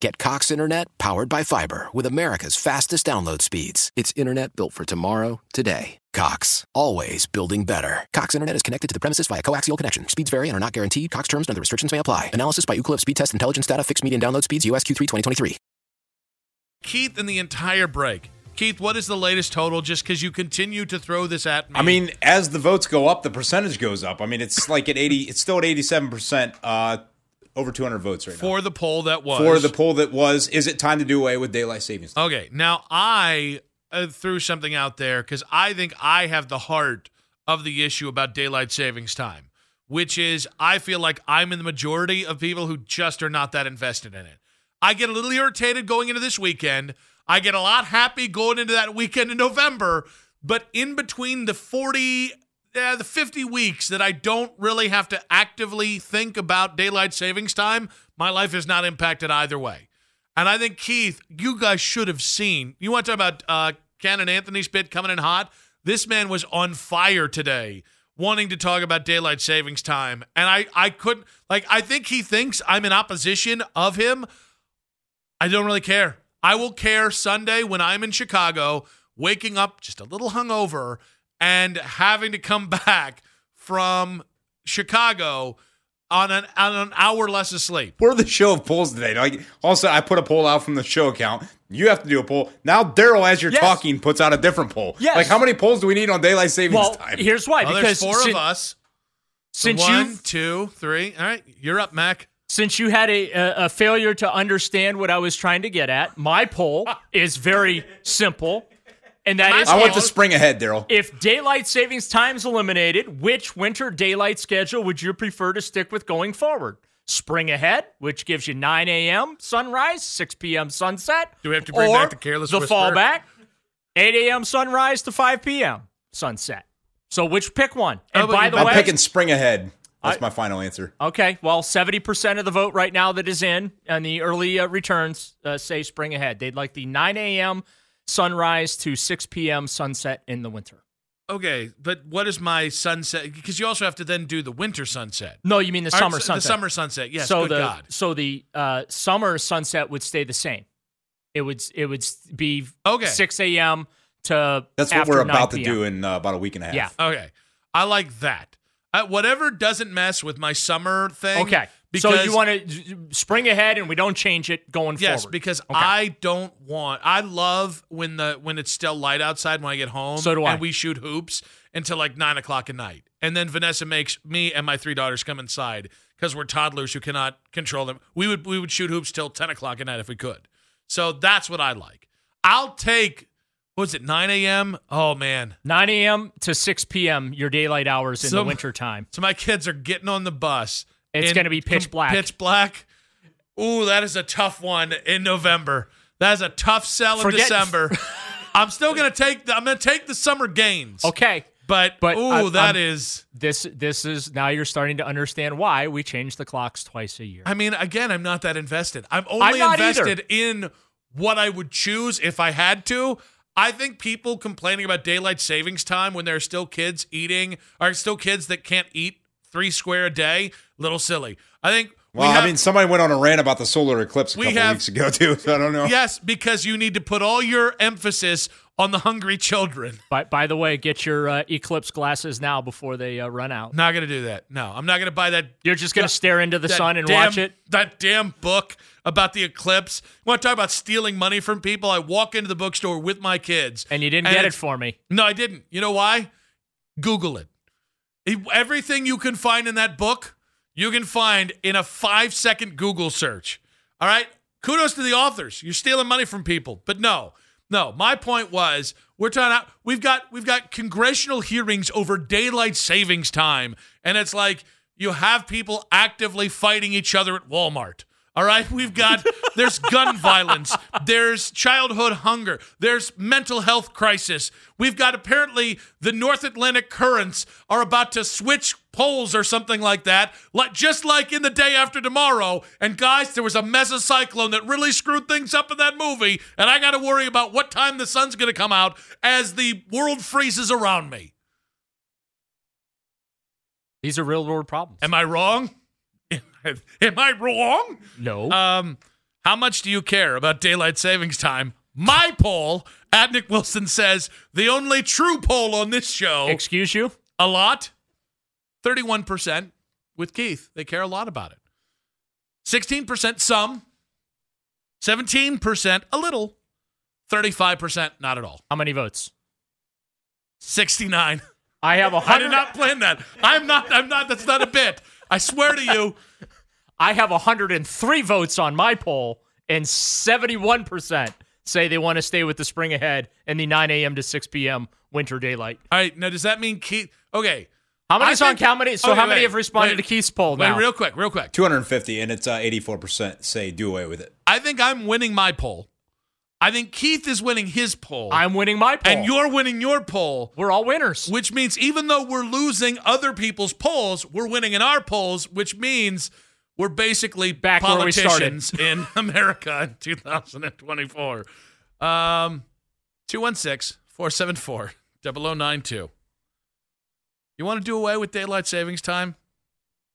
Get Cox Internet powered by fiber with America's fastest download speeds. It's internet built for tomorrow, today. Cox, always building better. Cox Internet is connected to the premises via coaxial connection. Speeds vary and are not guaranteed. Cox terms and other restrictions may apply. Analysis by Ookla Speed Test Intelligence Data. Fixed median download speeds. USQ3 2023. Keith in the entire break. Keith, what is the latest total? Just because you continue to throw this at me. I mean, as the votes go up, the percentage goes up. I mean, it's like at eighty. It's still at eighty-seven percent. Uh, over 200 votes right for now. For the poll that was. For the poll that was, is it time to do away with daylight savings time? Okay. Now, I uh, threw something out there because I think I have the heart of the issue about daylight savings time, which is I feel like I'm in the majority of people who just are not that invested in it. I get a little irritated going into this weekend. I get a lot happy going into that weekend in November. But in between the 40 yeah, the 50 weeks that I don't really have to actively think about daylight savings time, my life is not impacted either way. And I think, Keith, you guys should have seen. You want to talk about uh, Ken and Anthony's bit coming in hot? This man was on fire today, wanting to talk about daylight savings time. And I, I couldn't, like, I think he thinks I'm in opposition of him. I don't really care. I will care Sunday when I'm in Chicago, waking up just a little hungover and having to come back from Chicago on an on an hour less of sleep. We're the show of polls today. Like also, I put a poll out from the show account. You have to do a poll now. Daryl, as you're yes. talking, puts out a different poll. Yes. Like how many polls do we need on daylight savings well, time? Here's why. Well, because four of us. Since so one, you two, three. All right, you're up, Mac. Since you had a, a, a failure to understand what I was trying to get at, my poll is very simple. And that is I want the spring ahead, Daryl. If daylight savings time is eliminated, which winter daylight schedule would you prefer to stick with going forward? Spring ahead, which gives you 9 a.m. sunrise, 6 p.m. sunset. Do we have to bring back the careless the whisper? fallback, 8 a.m. sunrise to 5 p.m. sunset. So which pick one? And oh, by the I'm way, I'm picking spring ahead. That's I, my final answer. Okay, well, 70% of the vote right now that is in and the early uh, returns uh, say spring ahead. They'd like the 9 a.m sunrise to 6 p.m. sunset in the winter. Okay, but what is my sunset? Because you also have to then do the winter sunset. No, you mean the summer sunset. The summer sunset. Yes. So good the God. so the uh, summer sunset would stay the same. It would it would be okay. 6 a.m. to that's what we're about to do in uh, about a week and a half. Yeah. Okay, I like that. Uh, whatever doesn't mess with my summer thing. Okay. Because, so you want to spring ahead and we don't change it going yes, forward. Yes, because okay. I don't want. I love when the when it's still light outside when I get home. So do I. And we shoot hoops until like nine o'clock at night, and then Vanessa makes me and my three daughters come inside because we're toddlers who cannot control them. We would we would shoot hoops till ten o'clock at night if we could. So that's what I like. I'll take was it 9 a.m.? Oh man, 9 a.m. to 6 p.m. Your daylight hours in so, the wintertime. So my kids are getting on the bus it's going to be pitch black. Pitch black. Ooh, that is a tough one in November. That is a tough sell in Forget, December. I'm still going to take the I'm going to take the summer gains. Okay. But, but ooh, I, that I'm, is this this is now you're starting to understand why we change the clocks twice a year. I mean, again, I'm not that invested. I'm only I'm invested either. in what I would choose if I had to. I think people complaining about daylight savings time when there are still kids eating, are still kids that can't eat three square a day, little silly. I think We Well, have- I mean, somebody went on a rant about the solar eclipse a We couple have- weeks ago too. So I don't know. yes, because you need to put all your emphasis on the hungry children. By, by the way, get your uh, eclipse glasses now before they uh, run out. Not going to do that. No, I'm not going to buy that. You're just going to stare into the sun and damn- watch it. That damn book about the eclipse. You want to talk about stealing money from people? I walk into the bookstore with my kids. And you didn't get it for me. No, I didn't. You know why? Google it. Everything you can find in that book, you can find in a five second Google search. All right? Kudos to the authors. You're stealing money from people. But no, no. My point was we're talking out we've got we've got congressional hearings over daylight savings time. And it's like you have people actively fighting each other at Walmart. All right, we've got there's gun violence, there's childhood hunger, there's mental health crisis. We've got apparently the North Atlantic currents are about to switch poles or something like that, like just like in the day after tomorrow. And guys, there was a mesocyclone that really screwed things up in that movie, and I got to worry about what time the sun's going to come out as the world freezes around me. These are real world problems. Am I wrong? Am I wrong? no. Um, how much do you care about daylight savings time? My poll, at Nick Wilson says the only true poll on this show. Excuse you? a lot. Thirty-one percent with Keith. They care a lot about it. Sixteen percent some. Seventeen percent a little. Thirty-five percent not at all. How many votes? Sixty-nine. I have a hundred. I did not plan that. I'm not. I'm not. That's not a bit. I swear to you. I have 103 votes on my poll, and 71% say they want to stay with the spring ahead and the 9 a.m. to 6 p.m. winter daylight. All right. Now, does that mean Keith? Okay. How many I on think- how many? So okay, how many wait, have responded wait, to Keith's poll Wait, now? real quick, real quick. 250, and it's uh, 84% say do away with it. I think I'm winning my poll. I think Keith is winning his poll. I'm winning my poll, and you're winning your poll, we're all winners. which means even though we're losing other people's polls, we're winning in our polls, which means we're basically Back where we started. in America in 2024. Um, 216 474 0092. You want to do away with daylight savings time?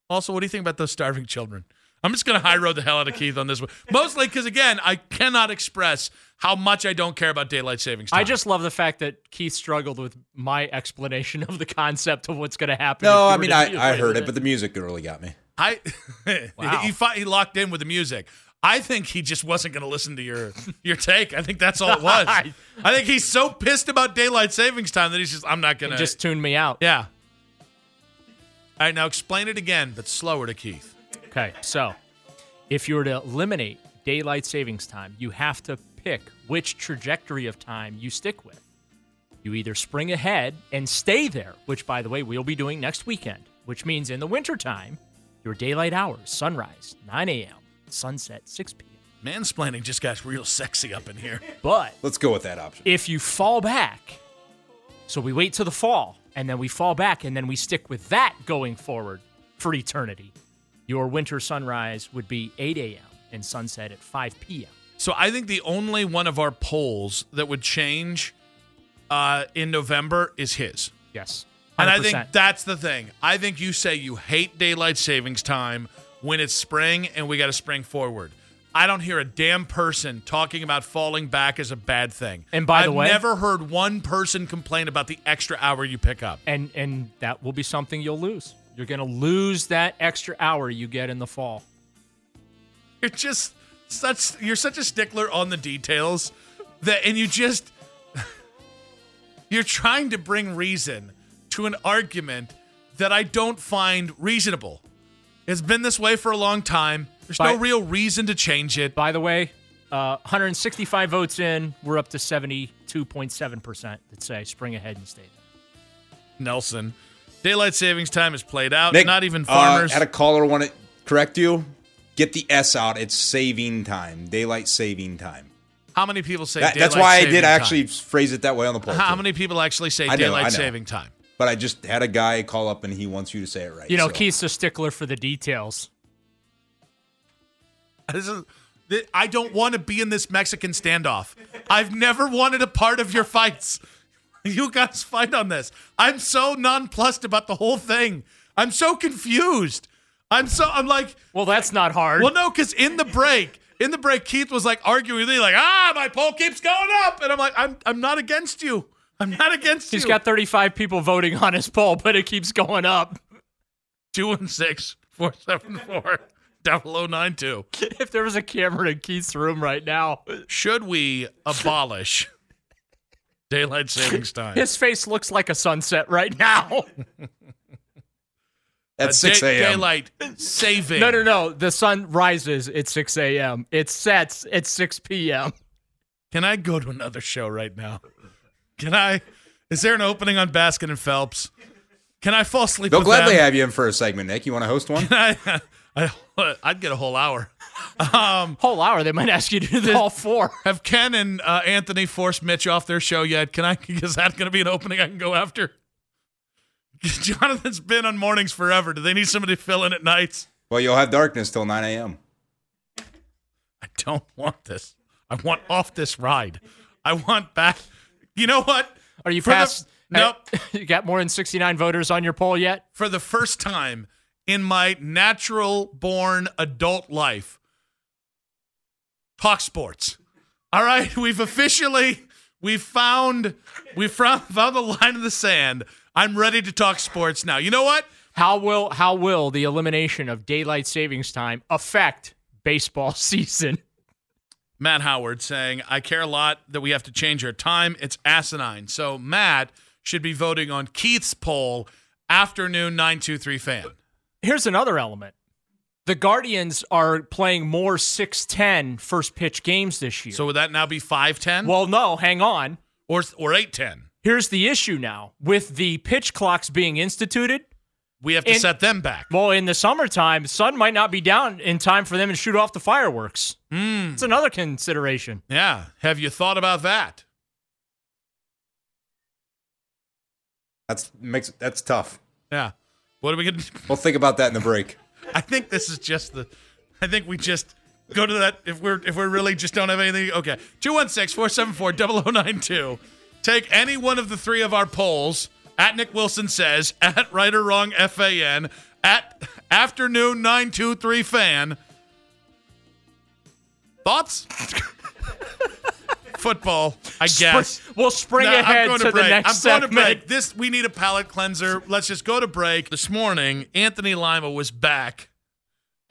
Also, what do you think about those starving children? I'm just going to high road the hell out of Keith on this one. Mostly because, again, I cannot express how much I don't care about daylight savings time. I just love the fact that Keith struggled with my explanation of the concept of what's going to happen. No, I mean, I, I heard with it, but the music really got me. I Wow. he, fi- he locked in with the music. I think he just wasn't going to listen to your your take. I think that's all it was. I think he's so pissed about daylight savings time that he's just I'm not going to just tune me out. yeah. All right, now explain it again, but slower to Keith. Okay, so if you were to eliminate daylight savings time, you have to pick which trajectory of time you stick with. You either spring ahead and stay there, which, by the way, we'll be doing next weekend, which means in the wintertime, your daylight hours, sunrise, 9 a.m., sunset, 6 p.m. Mansplaining just got real sexy up in here. But Let's go with that option. if you fall back, so we wait till the fall, and then we fall back, and then we stick with that going forward for eternity, your winter sunrise would be 8 a.m. and sunset at 5 p.m. So I think the only one of our polls that would change uh, in November is his. Yes. 100%. And I think that's the thing. I think you say you hate daylight savings time when it's spring and we got to spring forward. I don't hear a damn person talking about falling back as a bad thing. And by the way I've never heard one person complain about the extra hour you pick up. and and that will be something you'll lose. You're going to lose that extra hour you get in the fall. You're just such you're such a stickler on the details that and you just you're trying to bring reason to an argument that I don't find reasonable. It's been this way for a long time. There's no real reason to change it. By the way, uh, 165 votes in, we're up to 72.7% that say spring ahead and stay there. Nelson, daylight savings time is played out. Nick, Not even uh, farmers. had a caller want to correct you. Get the S out. It's saving time, daylight saving time. How many people say That- daylight that's why I saving did time? actually phrase it that way on the poll. How too. many people actually say I know, daylight I know. saving time? But I just had a guy call up and he wants you to say it right. You know, so. Keith's a stickler for the details. This is, th- I don't want to be in this Mexican standoff. I've never wanted a part of your fights. You guys fight on this. I'm so nonplussed about the whole thing. I'm so confused. I'm so I'm like, Well, that's not hard. well, no, because in the break, in the break, Keith was like arguing with me, like, ah, my poll keeps going up, and I'm like, I'm I'm not against you. I'm not against He's you. got 35 people voting on his poll, but it keeps going up. two and six four seven four double o nine two. If there was a camera in Keith's room right now, Should we abolish daylight savings time? his face looks like a sunset right now. At Uh, 6 day- a.m. Daylight saving. No, no, no. The sun rises at 6 a.m. It sets at 6 p.m. Can I go to another show right now? Can I? Is there an opening on Baskin and Phelps? Can I fall asleep? They'll with gladly them? have you in for a segment, Nick. You want to host one? I, I, I'd get a whole hour. Um, Whole hour, they might ask you to do this. all four. have Ken and uh, Anthony forced Mitch off their show yet? Can I? Is that going to be an opening I can go after? Jonathan's been on mornings forever. Do they need somebody to fill in at nights? well, you'll have darkness till 9 a.m. I don't want this. I want off this ride. I want back. You know what? Are you For the- past? nope. Eh, you got more than 69 voters on your poll yet? for the first time in my natural born adult life, talk sports. All right, we've officially we've found we found found the line in the sand. I'm ready to talk sports now. You know what? How will how will the elimination of daylight savings time affect baseball season? Matt Howard saying, I care a lot that we have to change our time. It's asinine. So Matt should be voting on Keith's poll, afternoon 923 fan. Here's another element. The Guardians are playing more 6-10 first pitch games this year. So would that now be 510 well, no, hang on. or or 810? Here's the issue now. With the pitch clocks being instituted, We have to And- set them back. well, in the summertime, sun might not be down in time for them to shoot off the fireworks. Mm. It's another consideration. Yeah. Have you thought about that? That's makes that's tough. Yeah. What are we going to We'll think about that in the break. I think this is just the I think we just go to that if we're if we really just don't have anything. Okay. 216-474-0092. Take any one of the three of our polls at Nick Wilson says, at right or wrong FAN, at afternoon 923 fan. Thoughts? Football, I guess. Spr- we'll spring No, ahead I'm going to, the break. next I'm segment. going to break. This we need a palate cleanser. Let's just go to break. This morning, Anthony Lima was back,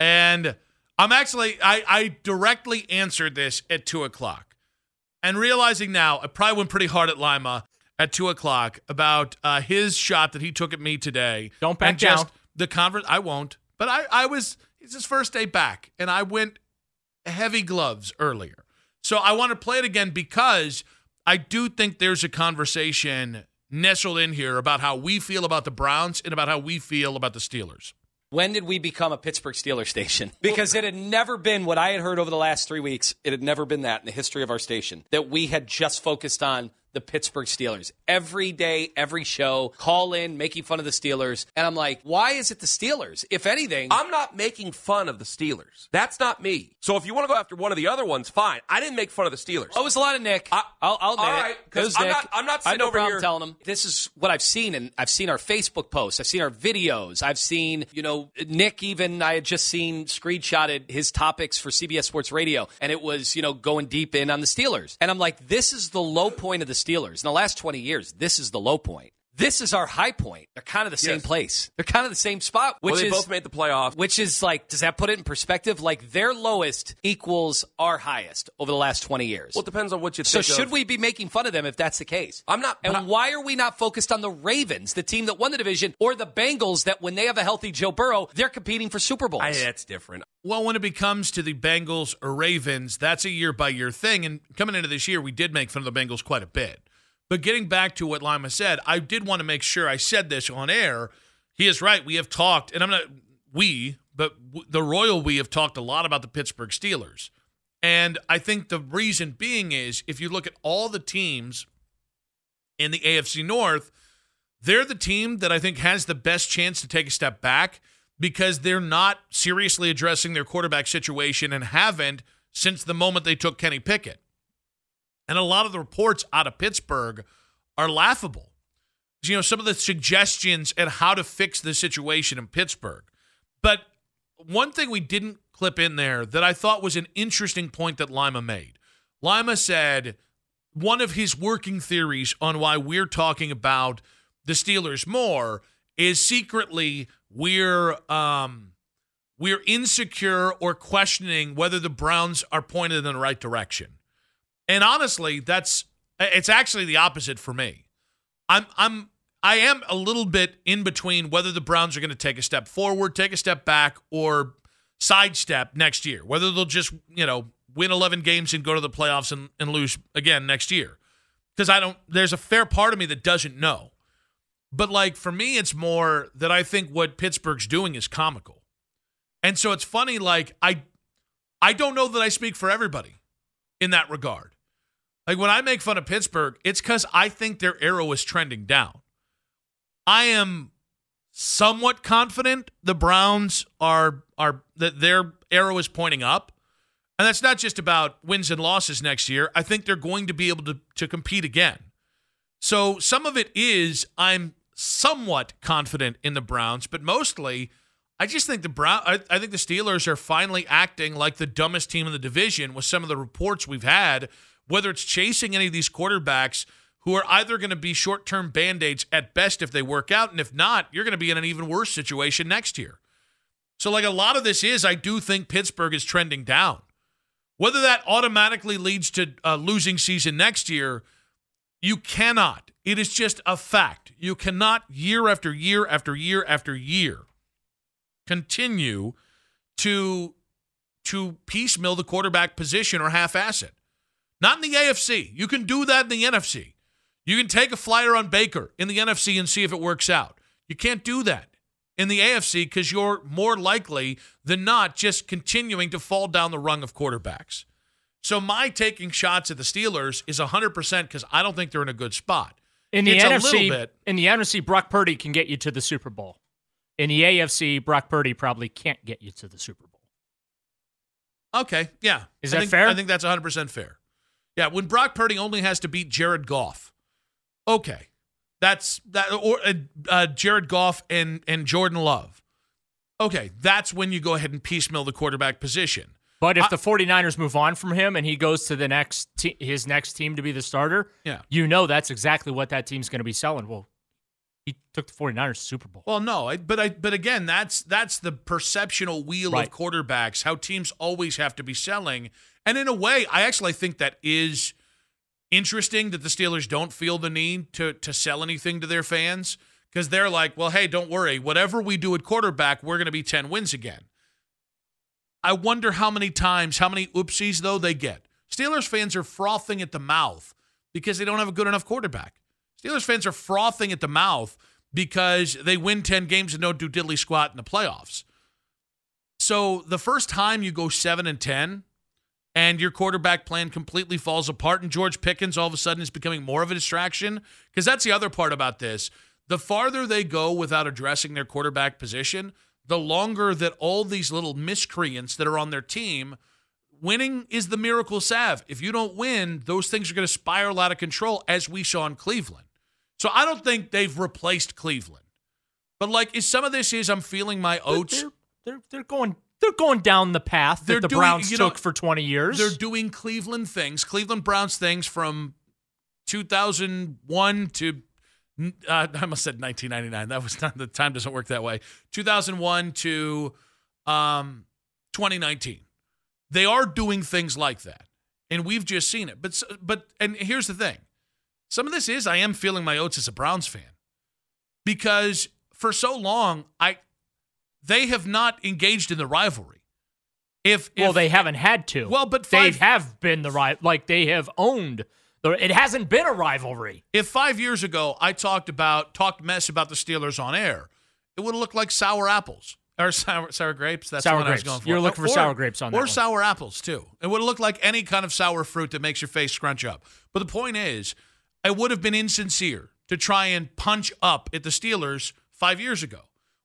and I'm actually I, I directly answered this at two o'clock, and realizing now I probably went pretty hard at Lima at two o'clock about uh, his shot that he took at me today. Don't back and just down. The conference I won't, but I I was it's his first day back, and I went heavy gloves earlier. So I want to play it again because I do think there's a conversation nestled in here about how we feel about the Browns and about how we feel about the Steelers. When did we become a Pittsburgh Steelers station? Because it had never been what I had heard over the last three weeks. It had never been that in the history of our station that we had just focused on the Pittsburgh Steelers. Every day, every show, call in, making fun of the Steelers. And I'm like, why is it the Steelers? If anything, I'm not making fun of the Steelers. That's not me. So if you want to go after one of the other ones, fine. I didn't make fun of the Steelers. Oh, it was a lot of Nick. I- will I'll admit all it. right, It was I'm Nick. not- I'm not I have sitting no over problem here- telling him this is what I've seen, and I've seen our Facebook posts, I've seen our videos, I've seen you know Nick. Even I had just seen screenshotted his topics for CBS Sports Radio, and it was you know going deep in on the Steelers, and I'm like, this is the low point of the Steelers in the last 20 years. This is the low point. This is our high point. They're kind of the same Yes. place. They're kind of the same spot, which well, they is both made the playoffs. which is like, does that put it in perspective? Like their lowest equals our highest over the last 20 years. Well, it depends on what you think. so think should of. we be making fun of them if that's the case? I'm not- And I- why are we not focused on the Ravens, the team that won the division, or the Bengals that when they have a healthy Joe Burrow, they're competing for Super Bowls? I, that's different. Well, when it becomes to the Bengals or Ravens, that's a year by year thing. And coming into this year, we did make fun of the Bengals quite a bit. But getting back to what Lima said, I did want to make sure I said this on air. He is right. We have talked, and I'm not we, but the royal we have talked a lot about the Pittsburgh Steelers. And I think the reason being is if you look at all the teams in the AFC North, they're the team that I think has the best chance to take a step back because they're not seriously addressing their quarterback situation and haven't since the moment they took Kenny Pickett. And a lot of the reports out of Pittsburgh are laughable. You know, some of the suggestions and how to fix the situation in Pittsburgh. But one thing we didn't clip in there that I thought was an interesting point that Lima made. Lima said one of his working theories on why we're talking about the Steelers more is secretly we're um we're insecure or questioning whether the Browns are pointed in the right direction. And honestly, that's it's actually the opposite for me. I'm I'm I am a little bit in between whether the Browns are going to take a step forward, take a step back, or sidestep next year. Whether they'll just, you know, win 11 games and go to the playoffs and, and lose again next year. Because I don't, there's a fair part of me that doesn't know. But like for me, it's more that I think what Pittsburgh's doing is comical. And so it's funny, like, I I don't know that I speak for everybody in that regard. Like when I make fun of Pittsburgh, it's because I think their arrow is trending down. I am somewhat confident the Browns are are that their arrow is pointing up. And that's not just about wins and losses next year. I think they're going to be able to, to compete again. So some of it is I'm somewhat confident in the Browns, but mostly I just think the Brown I, I think the Steelers are finally acting like the dumbest team in the division with some of the reports we've had, whether it's chasing any of these quarterbacks who are either going to be short-term band-aids at best if they work out, and if not, you're going to be in an even worse situation next year. So like a lot of this is I do think Pittsburgh is trending down. Whether that automatically leads to a losing season next year, you cannot. It is just a fact. You cannot year after year after year after year continue to to piecemeal the quarterback position or half-ass it. Not in the AFC. You can do that in the NFC. You can take a flyer on Baker in the NFC and see if it works out. You can't do that in the AFC because you're more likely than not just continuing to fall down the rung of quarterbacks. So my taking shots at the Steelers is 100% because I don't think they're in a good spot. In the it's NFC, a little bit. in the NFC, Brock Purdy can get you to the Super Bowl. In the AFC, Brock Purdy probably can't get you to the Super Bowl. Okay, yeah. Is I that think, fair? I think that's 100% fair. Yeah, when Brock Purdy only has to beat Jared Goff. Okay. That's that or uh, uh, Jared Goff and and Jordan Love. Okay, that's when you go ahead and piecemeal the quarterback position. But if I- the 49ers move on from him and he goes to the next te- his next team to be the starter, Yeah. you know that's exactly what that team's going to be selling. Well, he took the 49ers to Super Bowl. Well, no, I, but I, but again, that's that's the perceptional wheel Right. of quarterbacks. How teams always have to be selling, and in a way, I actually think that is interesting that the Steelers don't feel the need to to sell anything to their fans because they're like, well, hey, don't worry, whatever we do at quarterback, we're going to be ten wins again. I wonder how many times, how many oopsies though they get. Steelers fans are frothing at the mouth because they don't have a good enough quarterback. Steelers fans are frothing at the mouth because they win 10 games and don't do diddly squat in the playoffs. So the first time you go 7 and 10 and your quarterback plan completely falls apart and George Pickens all of a sudden is becoming more of a distraction because that's the other part about this. The farther they go without addressing their quarterback position, the longer that all these little miscreants that are on their team winning is the miracle salve. If you don't win, those things are going to spiral out of control, as we saw in Cleveland. So I don't think they've replaced Cleveland. But like, is some of this is I'm feeling my oats. They're, they're they're going they're going down the path that They're the doing- Browns you know, took for 20 years. They're doing Cleveland things, Cleveland Browns things from 2001 to uh, I almost said 1999. That was not the time doesn't work that way. 2001 to um, 2019. They are doing things like that, and we've just seen it. But but and here's the thing: some of this is I am feeling my oats as a Browns fan because for so long I they have not engaged in the rivalry. If, well, if- they haven't had to. Well, but they have been the right like they have owned the it hasn't been a rivalry. If five years ago I talked about talked mess about the Steelers on air, it would have looked like sour apples or sour sour grapes. That's Sour the one I was grapes. going for. You're looking for Or- sour grapes on or sour apples too. It would have looked like any kind of sour fruit that makes your face scrunch up. But the point is, it would have been insincere to try and punch up at the Steelers five years ago.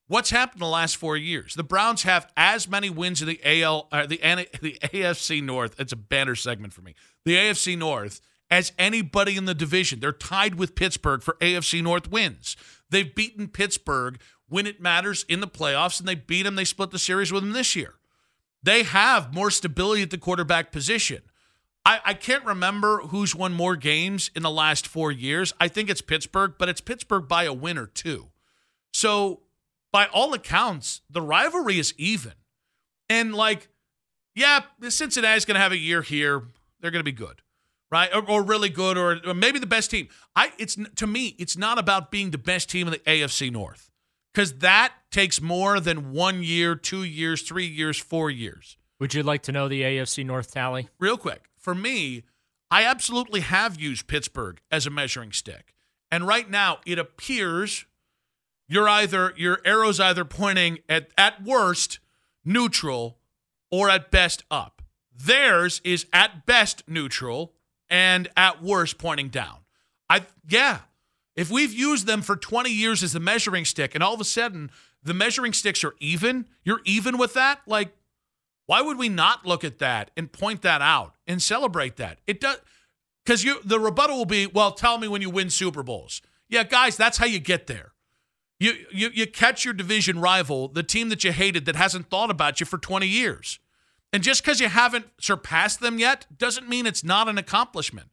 What's happened in the last four years? The Browns have as many wins in the AL, uh, the the AFC North. It's a banner segment for me. The AFC North as anybody in the division. They're tied with Pittsburgh for AFC North wins. They've beaten Pittsburgh when it matters in the playoffs, and they beat them. They split the series with them this year. They have more stability at the quarterback position. I, I can't remember who's won more games in the last four years. I think it's Pittsburgh, but it's Pittsburgh by a win or two. So, by all accounts, the rivalry is even. And, like, yeah, Cincinnati's going to have a year here. They're going to be good, right? Or, or really good, or, or maybe the best team. I it's to me, it's not about being the best team in the AFC North because that takes more than one year, two years, three years, four years. Would you like to know the AFC North tally? Real quick, for me, I absolutely have used Pittsburgh as a measuring stick, and right now it appears you're either your arrow's either pointing at at worst neutral or at best up. Theirs is at best neutral and at worst pointing down. I yeah, if we've used them for 20 years as the measuring stick and all of a sudden the measuring sticks are even, you're even with that? Like why would we not look at that and point that out and celebrate that? It does cuz you the rebuttal will be, well, tell me when you win Super Bowls. Yeah, guys, that's how you get there. You, you you catch your division rival, the team that you hated that hasn't thought about you for 20 years. And just because you haven't surpassed them yet doesn't mean it's not an accomplishment.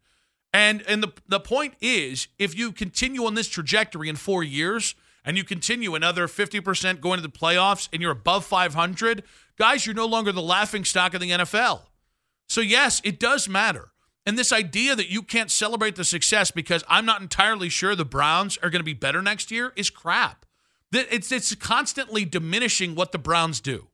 And and the the point is, if you continue on this trajectory in four years and you continue another 50% going to the playoffs and you're above 500, guys, you're no longer the laughing stock of the NFL. So yes, it does matter. And this idea that you can't celebrate the success because I'm not entirely sure the Browns are going to be better next year is crap. It's it's constantly diminishing what the Browns do.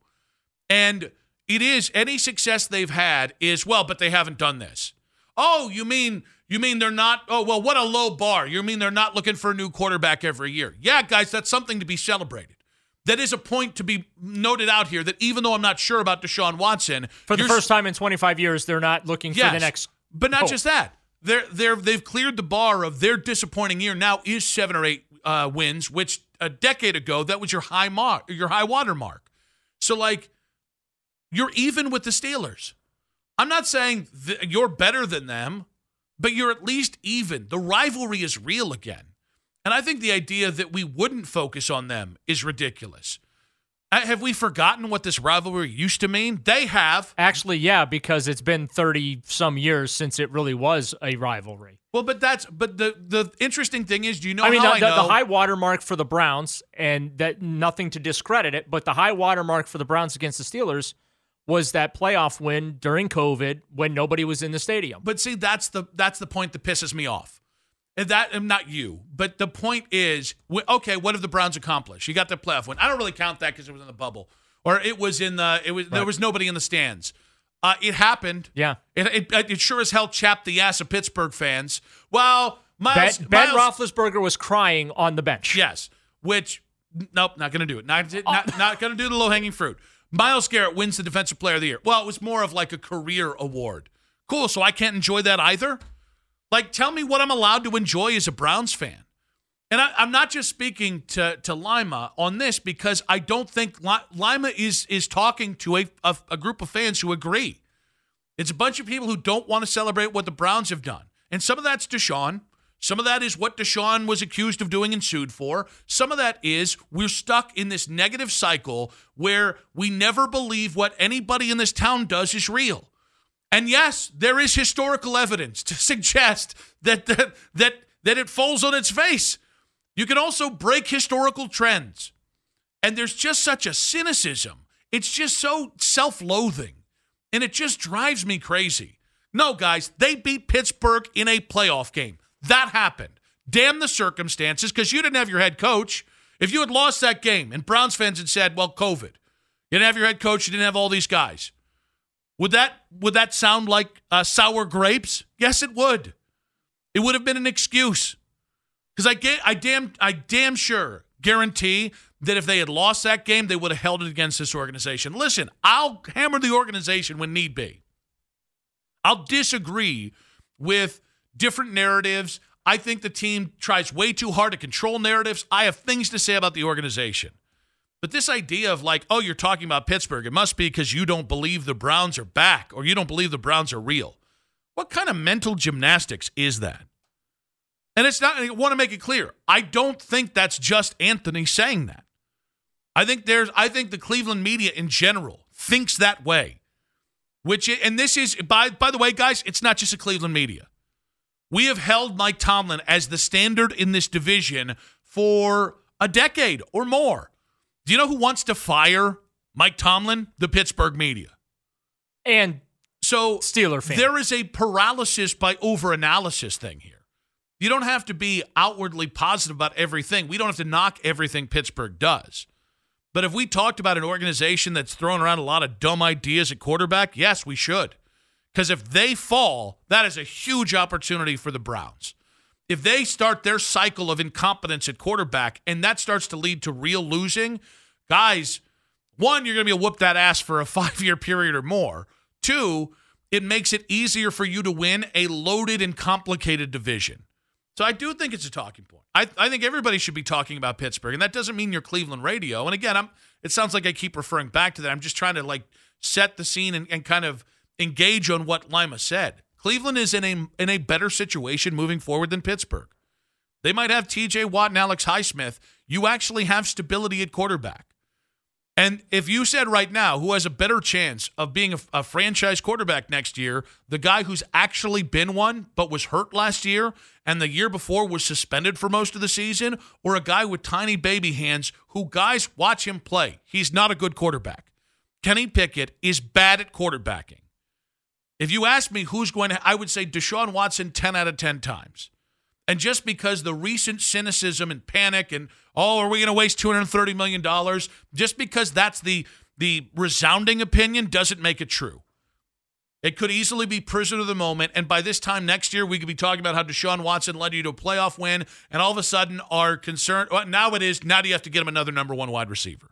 And it is any success they've had is well, but they haven't done this. Oh, you mean you mean they're not oh well, what a low bar. You mean they're not looking for a new quarterback every year. Yeah, guys, that's something to be celebrated. That is a point to be noted out here that even though I'm not sure about Deshaun Watson, for the first time in 25 years, they're not looking yes, for the next but not just that. They're they're they've cleared the bar of their disappointing year. Now is seven or eight uh, wins, which a decade ago that was your high mark, your high water mark. So like, you're even with the Steelers. I'm not saying th- you're better than them, but you're at least even. The rivalry is real again, and I think the idea that we wouldn't focus on them is ridiculous. Uh, have we forgotten what this rivalry used to mean? They have. Actually, yeah, because it's been 30 some years since it really was a rivalry. Well, but that's but the the interesting thing is, do you know I mean, the, I the, know? the high water mark for the Browns, and that nothing to discredit it, but the high water mark for the Browns against the Steelers was that playoff win during COVID when nobody was in the stadium. but see, that's the that's the point that pisses me off. And that not you, but the point is, okay, what have the Browns accomplished? You got the playoff win. I don't really count that because it was in the bubble, or it was in the it was there was nobody in the stands. Uh, it happened. Yeah. It, it it sure as hell chapped the ass of Pittsburgh fans. Well, Ben, Miles, ben Miles- Roethlisberger was crying on the bench. Yes. Which, nope, not going to do it. Not, not, not going to do the low hanging fruit. Myles Garrett wins the Defensive Player of the Year. Well, it was more of like a career award. Cool. So I can't enjoy that either. Like, tell me what I'm allowed to enjoy as a Browns fan. And I, I'm not just speaking to, to Lima on this because I don't think Lima is is talking to a, a, a group of fans who agree. It's a bunch of people who don't want to celebrate what the Browns have done. And some of that's Deshaun. Some of that is what Deshaun was accused of doing and sued for. Some of that is we're stuck in this negative cycle where we never believe what anybody in this town does is real. And yes, there is historical evidence to suggest that that that, that it falls on its face. You can also break historical trends. And there's just such a cynicism. It's just so self-loathing. And it just drives me crazy. No, guys, they beat Pittsburgh in a playoff game. That happened. Damn the circumstances, because you didn't have your head coach. If you had lost that game and Browns fans had said, well, COVID, you didn't have your head coach, you didn't have all these guys. Would that would that sound like uh, sour grapes? Yes, it would. It would have been an excuse. Because I get, I damn, I damn sure guarantee that if they had lost that game, they would have held it against this organization. Listen, I'll hammer the organization when need be. I'll disagree with different narratives. I think the team tries way too hard to control narratives. I have things to say about the organization. But this idea of like, oh, you're talking about Pittsburgh, it must be because you don't believe the Browns are back or you don't believe the Browns are real. What kind of mental gymnastics is that? And it's not, I want to make it clear. I don't think that's just Anthony saying that. I think there's, I think the Cleveland media in general thinks that way. Which, and this is, by, by the way, guys, it's not just the Cleveland media. We have held Mike Tomlin as the standard in this division for a decade or more. Do you know who wants to fire Mike Tomlin? The Pittsburgh media. And so Steeler fan. there is a paralysis by overanalysis thing here. You don't have to be outwardly positive about everything. We don't have to knock everything Pittsburgh does. But if we talked about an organization that's throwing around a lot of dumb ideas at quarterback, yes, we should. Because if they fall, that is a huge opportunity for the Browns. If they start their cycle of incompetence at quarterback and that starts to lead to real losing, guys, one, you're going to be a whoop that ass for a five year period or more. Two, it makes it easier for you to win a loaded and complicated division. So I do think it's a talking point. I, I think everybody should be talking about Pittsburgh, and that doesn't mean you're Cleveland radio. And again, I'm. It sounds like I keep referring back to that. I'm just trying to like set the scene and, and kind of engage on what Lima said. Cleveland is in a in a better situation moving forward than Pittsburgh. They might have T.J. Watt and Alex Highsmith. You actually have stability at quarterback. And if you said right now who has a better chance of being a, a, franchise quarterback next year, the guy who's actually been one but was hurt last year and the year before was suspended for most of the season, or a guy with tiny baby hands who guys watch him play, he's not a good quarterback. Kenny Pickett is bad at quarterbacking. If you ask me who's going to, I would say Deshaun Watson 10 out of 10 times. And just because the recent cynicism and panic and oh, are we going to waste two hundred thirty million dollars? Just because that's the the resounding opinion doesn't make it true. It could easily be prisoner of the moment, and by this time next year, we could be talking about how Deshaun Watson led you to a playoff win, and all of a sudden, our concern well, now it is now do you have to get him another number one wide receiver?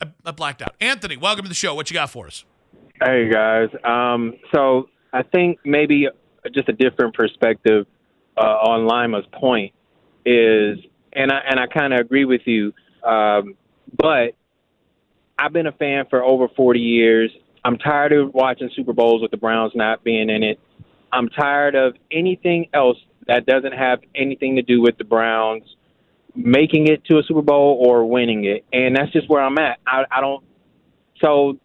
I, I blacked out. Anthony, welcome to the show. What you got for us? Hey guys. Um, so I think maybe just a different perspective uh, on Lima's point is, and I and I kind of agree with you, um, but I've been a fan for over 40 years. I'm tired of watching Super Bowls with the Browns not being in it. I'm tired of anything else that doesn't have anything to do with the Browns making it to a Super Bowl or winning it, and that's just where I'm at. I, I don't. So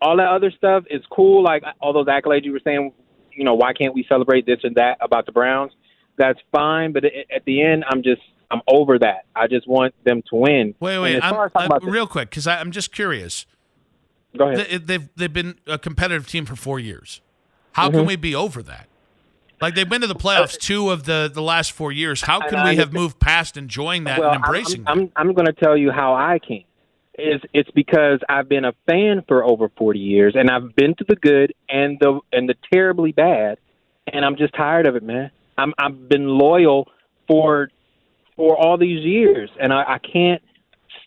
all that other stuff is cool. Like all those accolades you were saying, you know, why can't we celebrate this and that about the Browns? That's fine, but at the end, I'm just I'm over that. I just want them to win. Wait, wait, I'm, I'm, real quick because I'm just curious. Go ahead. They, they've they've been a competitive team for four years. How mm-hmm. can we be over that? Like they've been to the playoffs two of the, the last four years. How can we have moved past enjoying that well, and embracing I'm, I'm, I'm, going to tell you how I can. Is it's because I've been a fan for over 40 years, and I've been to the good and the and the terribly bad, and I'm just tired of it, man. I'm I've been loyal for for all these years, and I, I can't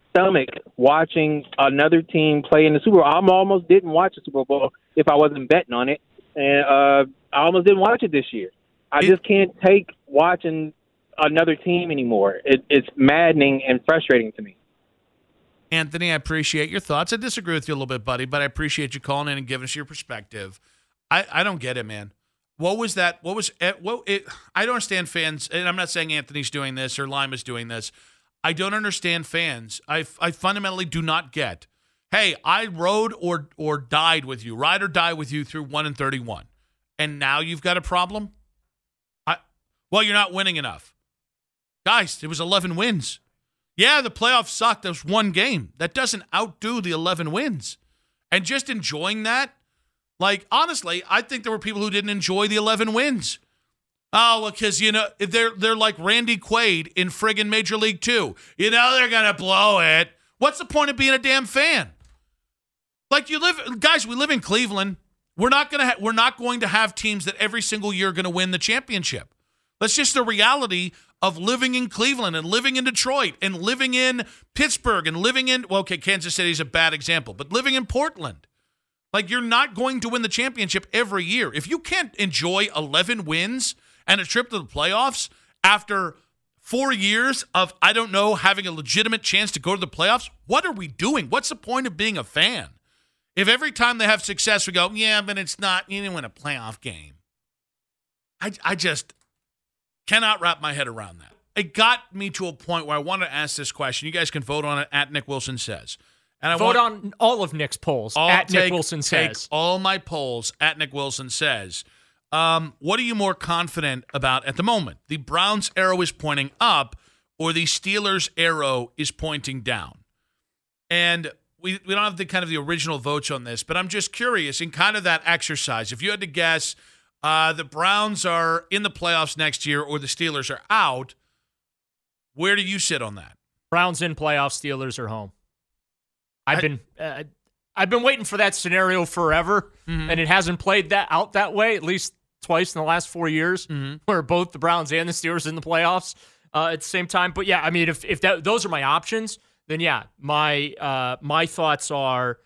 stomach watching another team play in the Super Bowl. I almost didn't watch the Super Bowl if I wasn't betting on it, and uh, I almost didn't watch it this year. I It- just can't take watching another team anymore. It, it's maddening and frustrating to me. Anthony, I appreciate your thoughts. I disagree with you a little bit, buddy, but I appreciate you calling in and giving us your perspective. I, I don't get it, man. What was that? What was it? What it? I don't understand fans, and I'm not saying Anthony's doing this or Lima's doing this. I don't understand fans. I, I fundamentally do not get. Hey, I rode or or died with you, ride or die with you through one and thirty-one, and now you've got a problem. I well, you're not winning enough, guys. It was eleven wins. Yeah, the playoffs sucked. That was one game. That doesn't outdo the eleven wins, and just enjoying that. Like honestly, I think there were people who didn't enjoy the eleven wins. Oh, because you know they're they're like Randy Quaid in friggin' Major League Two. You know they're gonna blow it. What's the point of being a damn fan? Like you live, guys. We live in Cleveland. We're not gonna ha- we're not going to have teams that every single year are gonna win the championship. That's just the reality of living in Cleveland and living in Detroit and living in Pittsburgh and living in well, okay, Kansas City is a bad example, but living in Portland. Like you're not going to win the championship every year. If you can't enjoy 11 wins and a trip to the playoffs after four years of, I don't know, having a legitimate chance to go to the playoffs, what are we doing? What's the point of being a fan? If every time they have success, we go, yeah, but it's not, you didn't win a playoff game. I, I just cannot wrap my head around that. It got me to a point where I wanted to ask this question. You guys can vote on it at Nick Wilson Says. And I vote want, on all of Nick's polls I'll at take, Nick Wilson Says. all my polls at Nick Wilson Says. Um, what are you more confident about at the moment? The Browns' arrow is pointing up, or the Steelers' arrow is pointing down? And we, we don't have the kind of the original votes on this, but I'm just curious in kind of that exercise. If you had to guess, uh, the Browns are in the playoffs next year or the Steelers are out, where do you sit on that? Browns in playoffs, Steelers are home. I've I, been uh, I've been waiting for that scenario forever, mm-hmm. and it hasn't played that out that way at least twice in the last four years, mm-hmm. where both the Browns and the Steelers in the playoffs uh, at the same time. But yeah, I mean, if if that, those are my options, then yeah, my uh, my thoughts are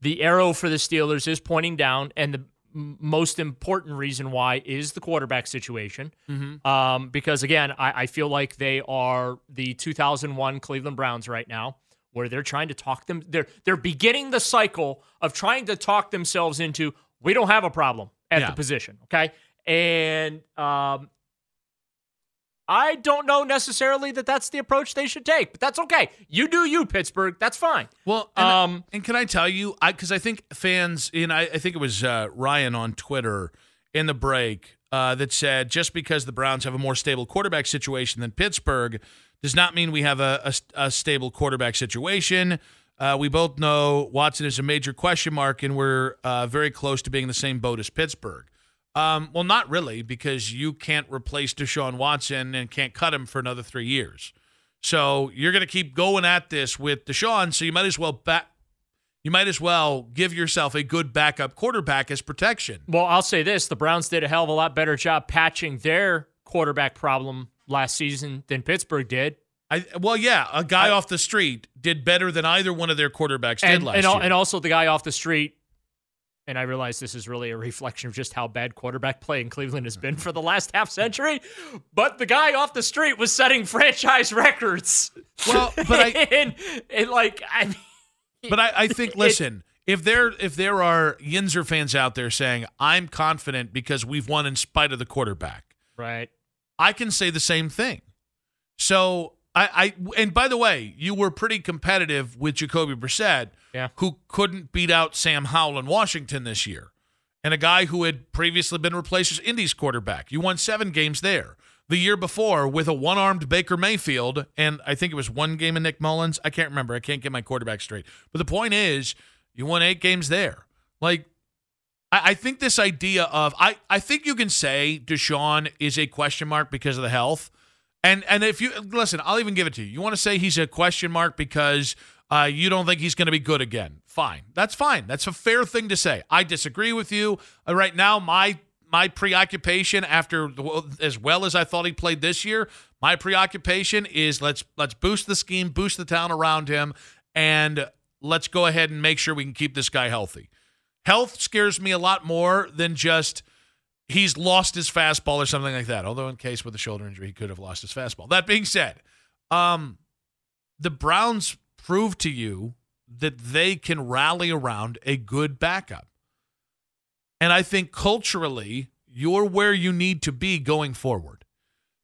the arrow for the Steelers is pointing down, and the most important reason why is the quarterback situation. Mm-hmm. Um, because again, I, I, feel like they are the 2001 Cleveland Browns right now, where they're trying to talk them. They're they're beginning the cycle of trying to talk themselves into we don't have a problem at yeah. the position. Okay, and um, I don't know necessarily that that's the approach they should take, but that's okay. You do you, Pittsburgh. That's fine. Well, and, um, and can I tell you, I because I think fans, and I, I think it was uh, Ryan on Twitter in the break uh, that said just because the Browns have a more stable quarterback situation than Pittsburgh does not mean we have a, a, a stable quarterback situation. Uh, we both know Watson is a major question mark, and we're uh, very close to being the same boat as Pittsburgh. Um, well, not really, because you can't replace Deshaun Watson and can't cut him for another three years. So you're going to keep going at this with Deshaun. So you might as well back. You might as well give yourself a good backup quarterback as protection. Well, I'll say this: the Browns did a hell of a lot better job patching their quarterback problem last season than Pittsburgh did. I, well, yeah, a guy I, off the street did better than either one of their quarterbacks and, did last and, year. And also, the guy off the street and I realize this is really a reflection of just how bad quarterback play in Cleveland has been for the last half century. But the guy off the street was setting franchise records. Well, but I and, and like I mean, But I, I think listen, it, if there if there are Yinzer fans out there saying, I'm confident because we've won in spite of the quarterback. Right. I can say the same thing. So I, I and by the way, you were pretty competitive with Jacoby Brissett, yeah. who couldn't beat out Sam Howell in Washington this year, and a guy who had previously been replaced as Indy's quarterback. You won seven games there. The year before with a one-armed Baker Mayfield, and I think it was one game of Nick Mullens. I can't remember. I can't get my quarterback straight. But the point is, you won eight games there. Like, I, I think this idea of I, I think you can say Deshaun is a question mark because of the health. And and if you listen, I'll even give it to you. You want to say he's a question mark because uh, you don't think he's going to be good again. Fine, that's fine. That's a fair thing to say. I disagree with you uh, right now. My my preoccupation after as well as I thought he played this year, my preoccupation is let's let's boost the scheme, boost the town around him, and let's go ahead and make sure we can keep this guy healthy. Health scares me a lot more than just he's lost his fastball or something like that. Although in case with a shoulder injury, he could have lost his fastball. That being said, um, the Browns prove to you that they can rally around a good backup. And I think culturally, you're where you need to be going forward.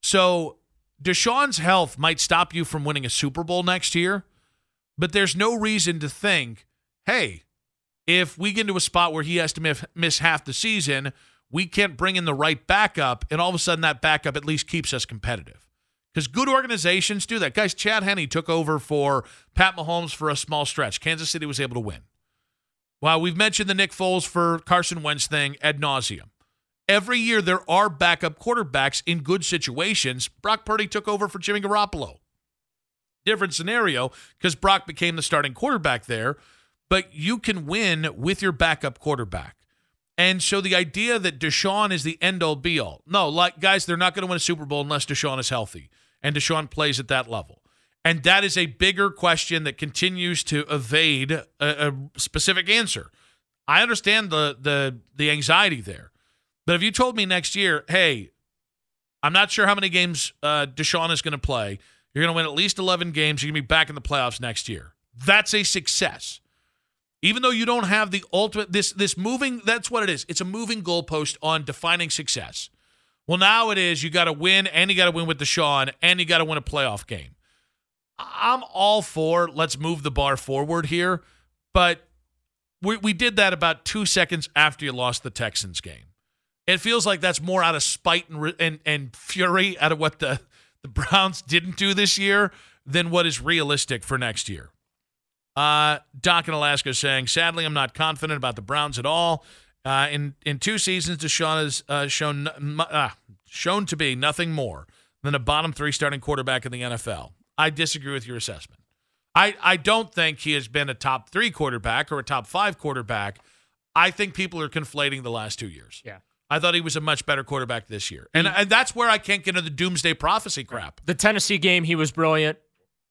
So Deshaun's health might stop you from winning a Super Bowl next year, but there's no reason to think, hey, if we get into a spot where he has to miss, half the season, we can't bring in the right backup, and all of a sudden that backup at least keeps us competitive. Because good organizations do that. Guys, Chad Henne took over for Pat Mahomes for a small stretch. Kansas City was able to win. Well, we've mentioned the Nick Foles for Carson Wentz thing ad nauseum. Every year there are backup quarterbacks in good situations. Brock Purdy took over for Jimmy Garoppolo. Different scenario because Brock became the starting quarterback there, but you can win with your backup quarterback. And so the idea that Deshaun is the end all be all. No, like guys, they're not going to win a Super Bowl unless Deshaun is healthy and Deshaun plays at that level. And that is a bigger question that continues to evade a, a specific answer. I understand the the the anxiety there. But if you told me next year, hey, I'm not sure how many games uh, Deshaun is going to play. You're going to win at least 11 games. You're going to be back in the playoffs next year. That's a success. Even though you don't have the ultimate, this this moving, that's what it is. It's a moving goalpost on defining success. Well, now it is you got to win, and you got to win with Deshaun, and you got to win a playoff game. I'm all for let's move the bar forward here, but we, we did that about two seconds after you lost the Texans game. It feels like that's more out of spite and and, and fury out of what the, the Browns didn't do this year than what is realistic for next year. Uh, Doc in Alaska saying, sadly, I'm not confident about the Browns at all. Uh, in in two seasons, Deshaun has uh, shown uh, shown to be nothing more than a bottom three starting quarterback in the NFL. I disagree with your assessment. I, I don't think he has been a top three quarterback or a top five quarterback. I think people are conflating the last two years. Yeah. I thought he was a much better quarterback this year. And, and that's where I can't get into the doomsday prophecy crap. The Tennessee game, he was brilliant.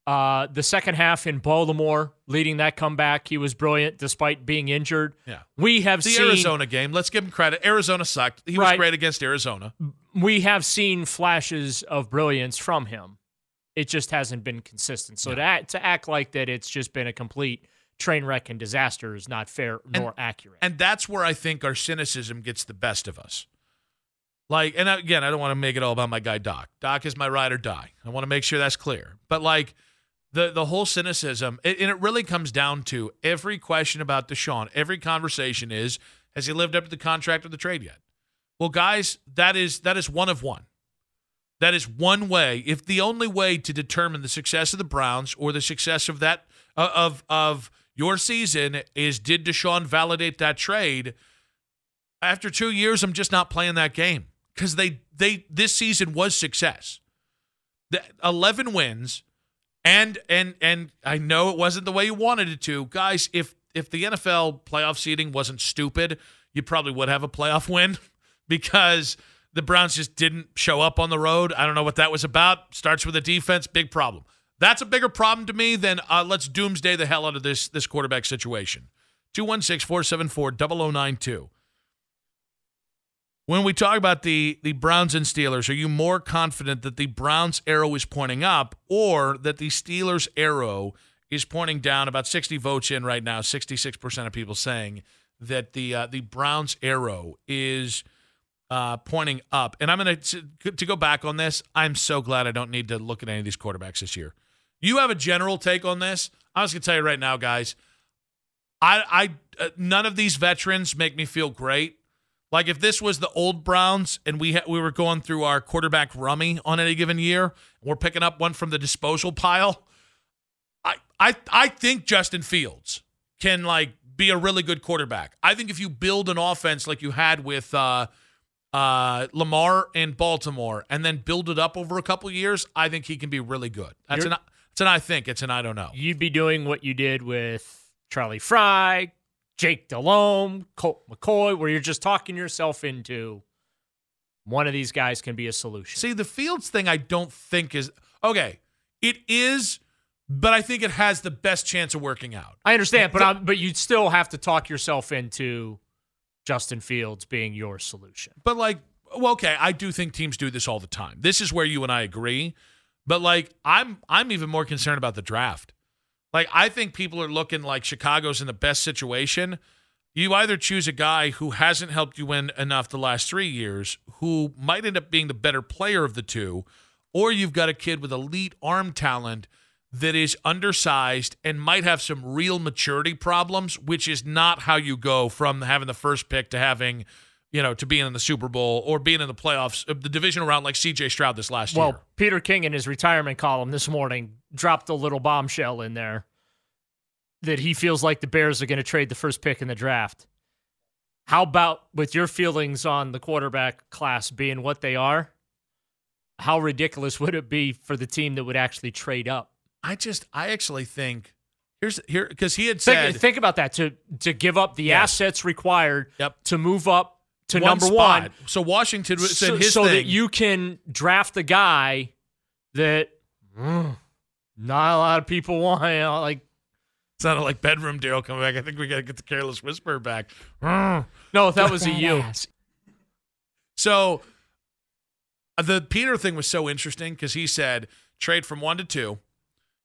Uh, the second half in Baltimore, leading that comeback, he was brilliant despite being injured. Yeah. We have the seen Arizona game. Let's give him credit. Arizona sucked. He Right. was great against Arizona. We have seen flashes of brilliance from him. It just hasn't been consistent. So to act, to act like that, it's just been a complete train wreck and disaster is not fair nor accurate. And that's where I think our cynicism gets the best of us. Like, and again, I don't want to make it all about my guy Doc. Doc is my ride or die. I want to make sure that's clear. But like the the whole cynicism, it, and it really comes down to every question about Deshaun. Every conversation is, has he lived up to the contract or the trade yet? Well, guys, that is that is one of one. That is one way. If the only way to determine the success of the Browns or the success of that uh, of of your season is did Deshaun validate that trade? After two years, I'm just not playing that game because they they this season was success. The 11 wins, and and and I know it wasn't the way you wanted it to, guys. If if the NFL playoff seeding wasn't stupid, you probably would have a playoff win because the Browns just didn't show up on the road. I don't know what that was about. Starts with a defense, big problem. That's a bigger problem to me than uh, let's doomsday the hell out of this this quarterback situation. 216 474 0092. When we talk about the the Browns and Steelers, are you more confident that the Browns arrow is pointing up or that the Steelers arrow is pointing down? About 60 votes in right now, 66% of people saying that the uh, the Browns arrow is uh, pointing up. And I'm going to to go back on this. I'm so glad I don't need to look at any of these quarterbacks this year. You have a general take on this. I'm just going to tell you right now, guys. I I uh, none of these veterans make me feel great. Like if this was the old Browns and we ha- we were going through our quarterback rummy on any given year, and we're picking up one from the disposal pile. I I I think Justin Fields can like be a really good quarterback. I think if you build an offense like you had with uh, uh, Lamar in Baltimore and then build it up over a couple years, I think he can be really good. That's You're- an it's an I think. It's an I don't know. You'd be doing what you did with Charlie Frye, Jake Delhomme, Colt McCoy, where you're just talking yourself into one of these guys can be a solution. See, the Fields thing I don't think is okay. It is, but I think it has the best chance of working out. I understand, but I'm, but you'd still have to talk yourself into Justin Fields being your solution. But like, well, okay, I do think teams do this all the time. This is where you and I agree. But like, I'm I'm even more concerned about the draft. Like, I think people are looking like Chicago's in the best situation. You either choose a guy who hasn't helped you win enough the last three years, who might end up being the better player of the two, or you've got a kid with elite arm talent that is undersized and might have some real maturity problems, which is not how you go from having the first pick to having, you know, to being in the Super Bowl or being in the playoffs, uh, the divisional round like CJ Stroud this last well, year. Well, Peter King in his retirement column this morning dropped a little bombshell in there that he feels like the Bears are going to trade the first pick in the draft. How about with your feelings on the quarterback class being what they are? How ridiculous would it be for the team that would actually trade up? I just, I actually think here's here because he had said Think, think about that to to give up the Yes. assets required Yep. to move up to one number spot. one, So Washington said so, his so thing. that you can draft the guy that mm, not a lot of people want. You know, like sounded like bedroom Daryl coming back. I think we got to get the careless whisper back. Mm. no, if that was a you. So uh, the Peter thing was so interesting because he said trade from one to two,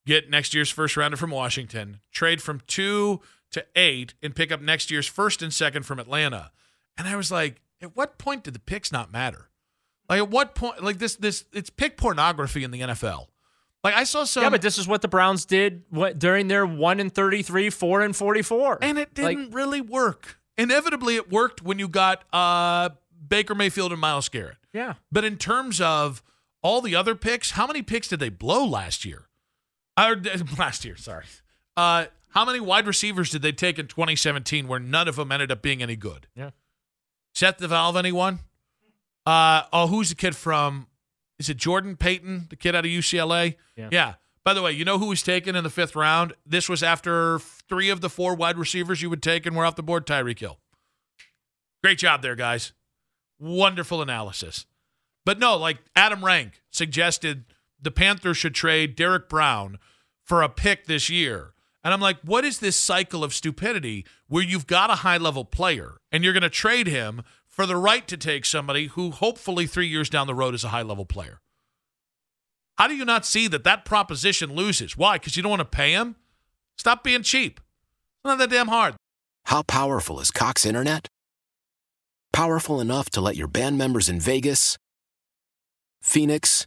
get next year's first rounder from Washington, trade from two to eight, and pick up next year's first and second from Atlanta. And I was like, at what point did the picks not matter? Like at what point? Like this, this it's pick pornography in the NFL. Like I saw some, yeah, but this is what the Browns did what, during their one and thirty-three, four and forty-four, and it didn't really work. Inevitably, it worked when you got uh, Baker Mayfield and Myles Garrett. yeah. But in terms of all the other picks, how many picks did they blow last year? Or, last year, sorry. Uh, how many wide receivers did they take in 2017 where none of them ended up being any good? Yeah. Set the valve, anyone? Uh, oh, who's the kid from? Is it Jordan Payton, the kid out of UCLA? Yeah. By the way, you know who was taken in the fifth round? This was after three of the four wide receivers you would take and were off the board. Tyreek Hill. Great job there, guys. Wonderful analysis. But no, like Adam Rank suggested the Panthers should trade Derrick Brown for a pick this year. And I'm like, what is this cycle of stupidity where you've got a high level player and you're going to trade him for the right to take somebody who hopefully three years down the road is a high level player? How do you not see that that proposition loses? Why? Because you don't want to pay him? Stop being cheap. It's not that damn hard. How powerful is Cox Internet? Powerful enough to let your band members in Vegas, Phoenix,